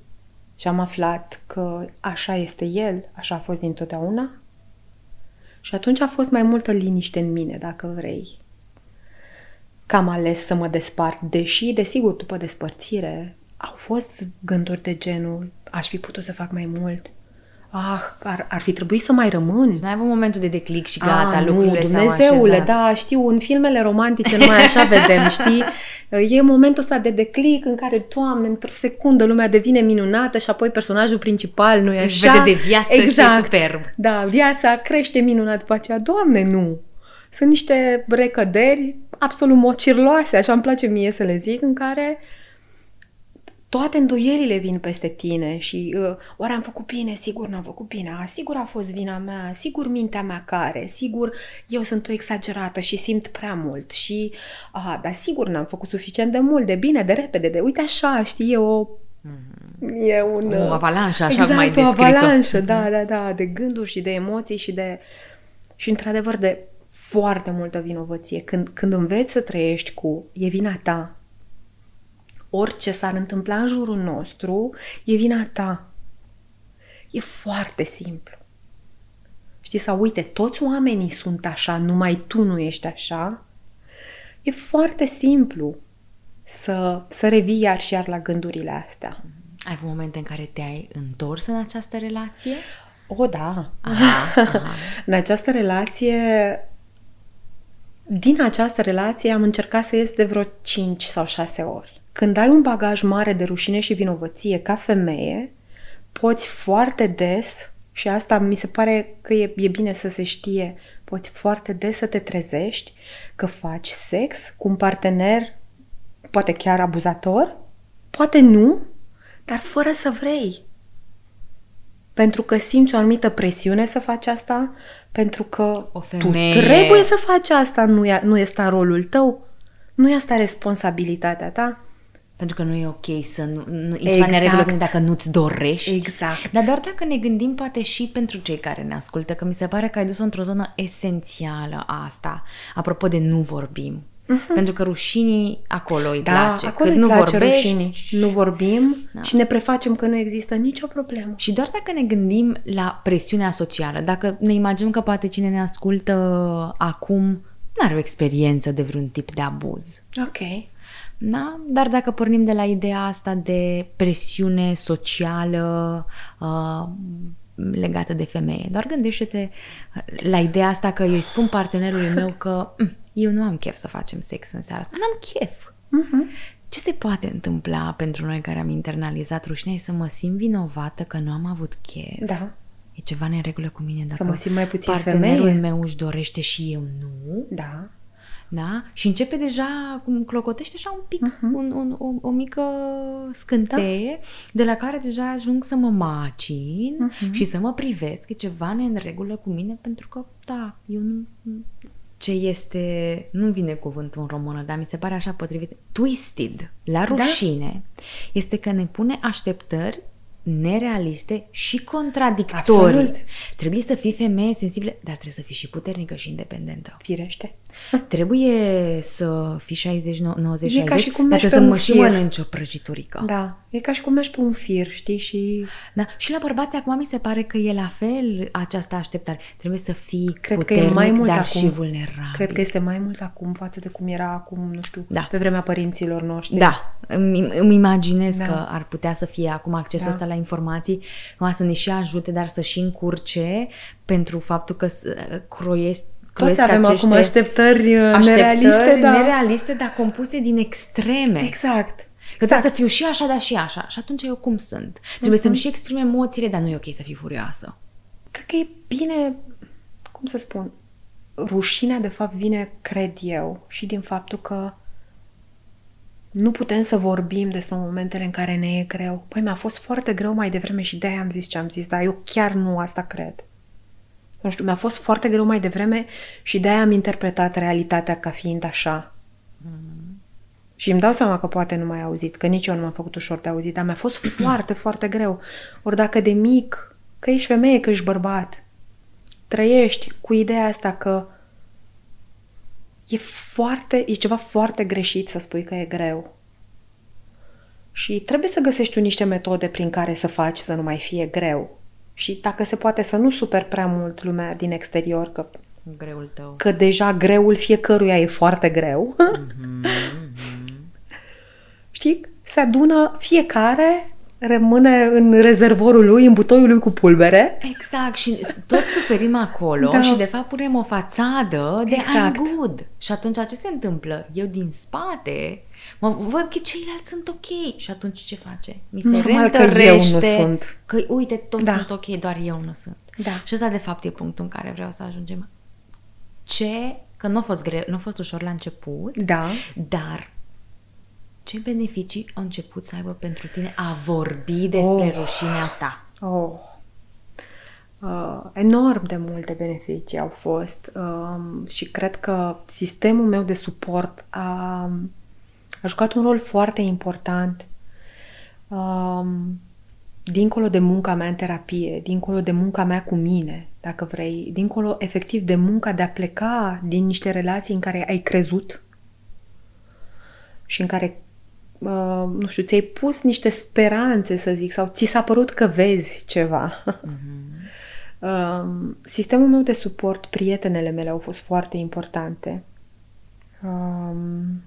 și am aflat că așa este el, așa a fost dintotdeauna. Și atunci a fost mai multă liniște în mine, dacă vrei. Că am ales să mă despart, deși, desigur, după despărțire, au fost gânduri de genul, aș fi putut să fac mai mult, ah, ar, ar fi trebuit să mai rămân. Deci n-ai avut momentul de declic și gata, ah, lucrurile nu, Dumnezeule, s-au da, știu, în filmele romantice numai așa vedem, știi? E momentul ăsta de declic în care, Doamne, într-o secundă lumea devine minunată și apoi personajul principal, nu e așa? vede de viață exact. și e superb. Da, viața crește minunat după aceea. Doamne, nu! Sunt niște recăderi absolut mocirloase, așa îmi place mie să le zic, în care toate îndoielile vin peste tine și uh, oare am făcut bine? Sigur n-am făcut bine. A, sigur a fost vina mea, sigur mintea mea care, sigur eu sunt o exagerată și simt prea mult și, a, dar sigur n-am făcut suficient de mult, de bine, de repede, de uite așa, știi, e o Mm-hmm. E un... O avalanșă, așa exact, cum ai o descris-o. avalanșă, da, da, da, de gânduri și de emoții și de... Și într-adevăr de foarte multă vinovăție. Când, când înveți să trăiești cu e vina ta, orice s-ar întâmpla în jurul nostru, e vina ta. E foarte simplu. Știi, sau uite, toți oamenii sunt așa, numai tu nu ești așa. E foarte simplu să, să revii iar și iar la gândurile astea. Ai avut momente în care te-ai întors în această relație? O, da. Aha, aha. în această relație, din această relație am încercat să ies de vreo 5 sau 6 ori. Când ai un bagaj mare de rușine și vinovăție ca femeie, poți foarte des, și asta mi se pare că e, e bine să se știe, poți foarte des să te trezești că faci sex cu un partener, poate chiar abuzator, poate nu, dar fără să vrei. Pentru că simți o anumită presiune să faci asta, pentru că O femeie- tu trebuie să faci asta, nu e, nu este rolul tău, nu e asta responsabilitatea ta. Pentru că nu e ok să nu... nu e Exact. ceva neregulă dacă nu-ți dorești. Exact. Dar doar dacă ne gândim poate și pentru cei care ne ascultă, că mi se pare că ai dus-o într-o zonă esențială asta. Apropo de nu vorbim. Pentru că rușinii acolo îi Da, place. acolo Când îi nu place vorbești, rușinii. Nu vorbim Da. și ne prefacem că nu există nicio problemă. Și doar dacă ne gândim la presiunea socială, dacă ne imaginăm că poate cine ne ascultă acum nu are o experiență de vreun tip de abuz. Ok. Da? Dar dacă pornim de la ideea asta de presiune socială uh, legată de femeie, doar gândește-te la ideea asta că eu îi spun partenerului meu că "Mm, eu nu am chef să facem sex în seara asta. N-am chef. Uh-huh. Ce se poate întâmpla pentru noi care am internalizat rușinea e să mă simt vinovată că nu am avut chef. Da. E ceva în regulă cu mine dacă mă simt mai puțin partenerul femeie. meu își dorește și eu nu. Da. Da? Și începe deja, cum clocotește așa un pic, Mhm. uh-huh. un, un, o, o mică scânteie, da. de la care deja ajung să mă macin Mhm. uh-huh. și să mă privesc. E ceva ne în regulă cu mine pentru că, da, eu nu... Ce este, nu vine cuvântul în română, dar mi se pare așa potrivit, twisted, la rușine, da? este că ne pune așteptări nerealiste și contradictorii. Absolut. Trebuie să fii femeie sensibilă, dar trebuie să fii și puternică și independentă. Firește. Trebuie să fii 60, 90, E ca 60, și cum dar mergi trebuie pe să un mă și fir. mănânci o prăjiturică. Da. E ca și cum mergi pe un fir, știi? Și Da. Și la bărbați acum mi se pare că e la fel această așteptare. Trebuie să fii cred că puternic, e mai mult dar acum. și vulnerabil. Cred că este mai mult acum față de cum era acum, nu știu, Da. pe vremea părinților noștri. Da, îmi, îmi imaginez Da. că ar putea să fie acum accesul Da. ăsta la informații, numai să ne și ajute, dar să și încurce pentru faptul că s- croiesc Toți croiesc avem acește acum așteptări, uh, așteptări nerealiste, da. nerealiste, dar compuse din extreme. Exact. Că exact. trebuie să fiu și așa, dar și așa. Și atunci eu cum sunt? Trebuie să-mi și exprim emoțiile, dar nu e ok să fiu furioasă. Cred că e bine, cum să spun, rușinea de fapt vine, cred eu, și din faptul că nu putem să vorbim despre momentele în care ne e greu. Păi mi-a fost foarte greu mai devreme și de-aia am zis ce am zis, dar eu chiar nu asta cred. Nu știu, mi-a fost foarte greu mai devreme și de-aia am interpretat realitatea ca fiind așa. Și îmi dau seama că poate nu mai auzit, că nici eu nu m-am făcut ușor de auzit, dar mi-a fost foarte, foarte greu. Ori dacă de mic, că ești femeie, că ești bărbat, trăiești cu ideea asta că e foarte, e ceva foarte greșit să spui că e greu. Și trebuie să găsești tu niște metode prin care să faci să nu mai fie greu. Și dacă se poate să nu super prea mult lumea din exterior, că, Greul tău. că deja greul fiecăruia e foarte greu. Știi? Se adună fiecare, rămâne în rezervorul lui, în butoiul lui cu pulbere. Exact, și toți suferim acolo Da. și de fapt punem o fațadă de Exact. I'm good. Și atunci ce se întâmplă? Eu din spate mă văd că ceilalți sunt ok și atunci ce face? Mi se Normal că reîntărește eu nu sunt. Că uite, toți Da. sunt ok, doar eu nu sunt. Da. Și ăsta de fapt e punctul în care vreau să ajungem. Ce, că nu a fost greu, nu a fost ușor la început, Da. dar ce beneficii au început să aibă pentru tine a vorbi despre Oh. rușinea ta? Oh. Uh, enorm de multe beneficii au fost um, și cred că sistemul meu de suport a, a jucat un rol foarte important um, dincolo de munca mea în terapie, dincolo de munca mea cu mine, dacă vrei, dincolo efectiv de munca de a pleca din niște relații în care ai crezut și în care uh, nu știu, ți-ai pus niște speranțe, să zic, sau ți s-a părut că vezi ceva. Um, sistemul meu de suport, prietenele mele au fost foarte importante. Um,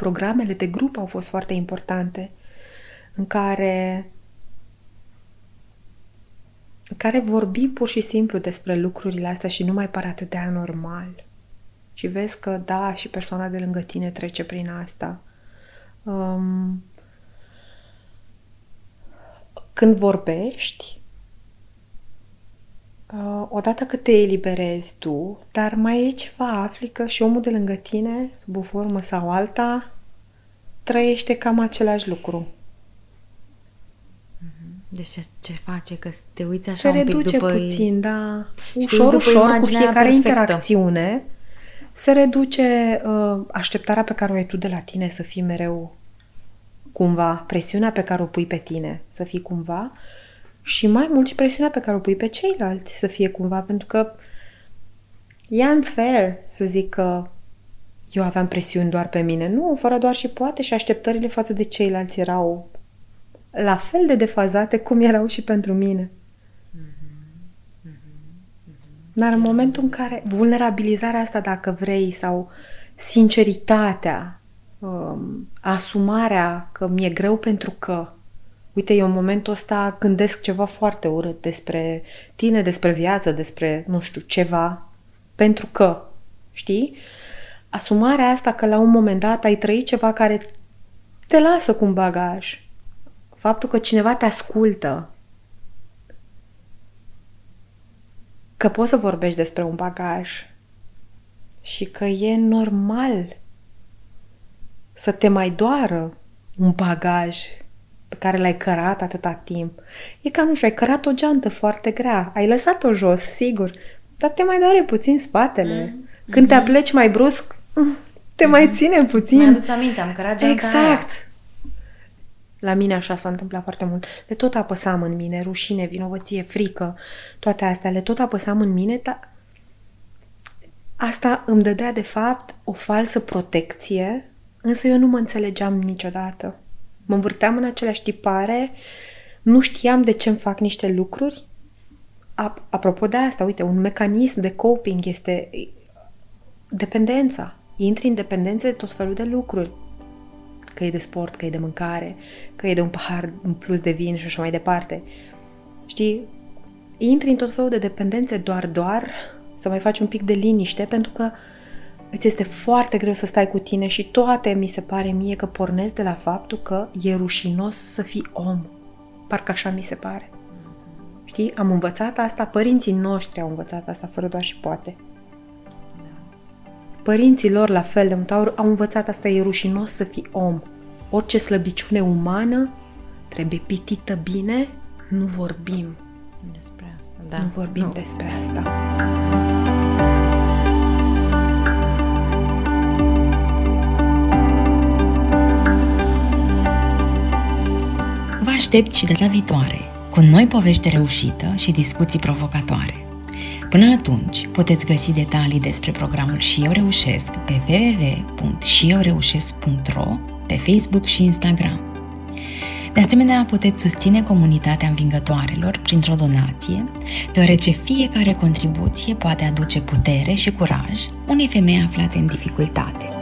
programele de grup au fost foarte importante, în care în care vorbim pur și simplu despre lucrurile astea și nu mai pare atât de anormal. Și vezi că, da, și persoana de lângă tine trece prin asta. Um, când vorbești, uh, odată că te eliberezi tu, dar mai e ceva, afli că și omul de lângă tine, sub o formă sau alta, trăiește cam același lucru. Deci ce, ce face? Că te uiți așa Se un pic reduce după... puțin, da. Știi, Ușor, după ușor, cu imaginea fiecare perfectă. interacțiune, se reduce uh, așteptarea pe care o ai tu de la tine să fii mereu cumva, presiunea pe care o pui pe tine să fii cumva și mai mult și presiunea pe care o pui pe ceilalți să fie cumva, pentru că e unfair să zic că eu aveam presiuni doar pe mine. Nu, fără doar și poate și așteptările față de ceilalți erau la fel de defazate cum erau și pentru mine. Dar în momentul în care vulnerabilizarea asta, dacă vrei, sau sinceritatea, um, asumarea că mi-e greu pentru că, uite, eu în momentul ăsta gândesc ceva foarte urât despre tine, despre viață, despre, nu știu, ceva, pentru că, știi? Asumarea asta că la un moment dat ai trăit ceva care te lasă cu un bagaj. Faptul că cineva te ascultă, că poți să vorbești despre un bagaj și că e normal să te mai doară un bagaj pe care l-ai cărat atâta timp. E ca, nu știu, ai cărat o geantă foarte grea, ai lăsat-o jos, sigur, dar te mai doare puțin spatele. Mm. Când mm-hmm. te apleci mai brusc, te mm-hmm. mai ține puțin. Mi-aduce aminte, am cărat geanta Exact. aia. La mine așa s-a întâmplat foarte mult. Le tot apăsam în mine, rușine, vinovăție, frică, toate astea, le tot apăsam în mine, dar asta îmi dădea de fapt o falsă protecție, însă eu nu mă înțelegeam niciodată. Mă învârteam în aceleași tipare, nu știam de ce îmi fac niște lucruri. A- apropo de asta, uite, un mecanism de coping este dependența. Intri în dependență de tot felul de lucruri că e de sport, că e de mâncare, că e de un pahar în plus de vin și așa mai departe. Știi? Intri în tot felul de dependențe doar, doar să mai faci un pic de liniște, pentru că îți este foarte greu să stai cu tine și toate mi se pare mie că pornesc de la faptul că e rușinos să fii om. Parcă așa mi se pare. Știi? Am învățat asta, părinții noștri au învățat asta fără doar și poate. Părinții lor, la fel de mult, au, au învățat asta, e rușinos să fii om. Orice slăbiciune umană trebuie pitită bine, nu vorbim. Despre asta, Da, da. nu vorbim nu. despre asta. Aștept și data viitoare cu noi povești de reușită și discuții provocatoare. Până atunci, puteți găsi detalii despre programul Și Eu Reușesc pe www.șieureușesc.ro, pe Facebook și Instagram. De asemenea, puteți susține comunitatea învingătoarelor printr-o donație, deoarece fiecare contribuție poate aduce putere și curaj unei femei aflate în dificultate.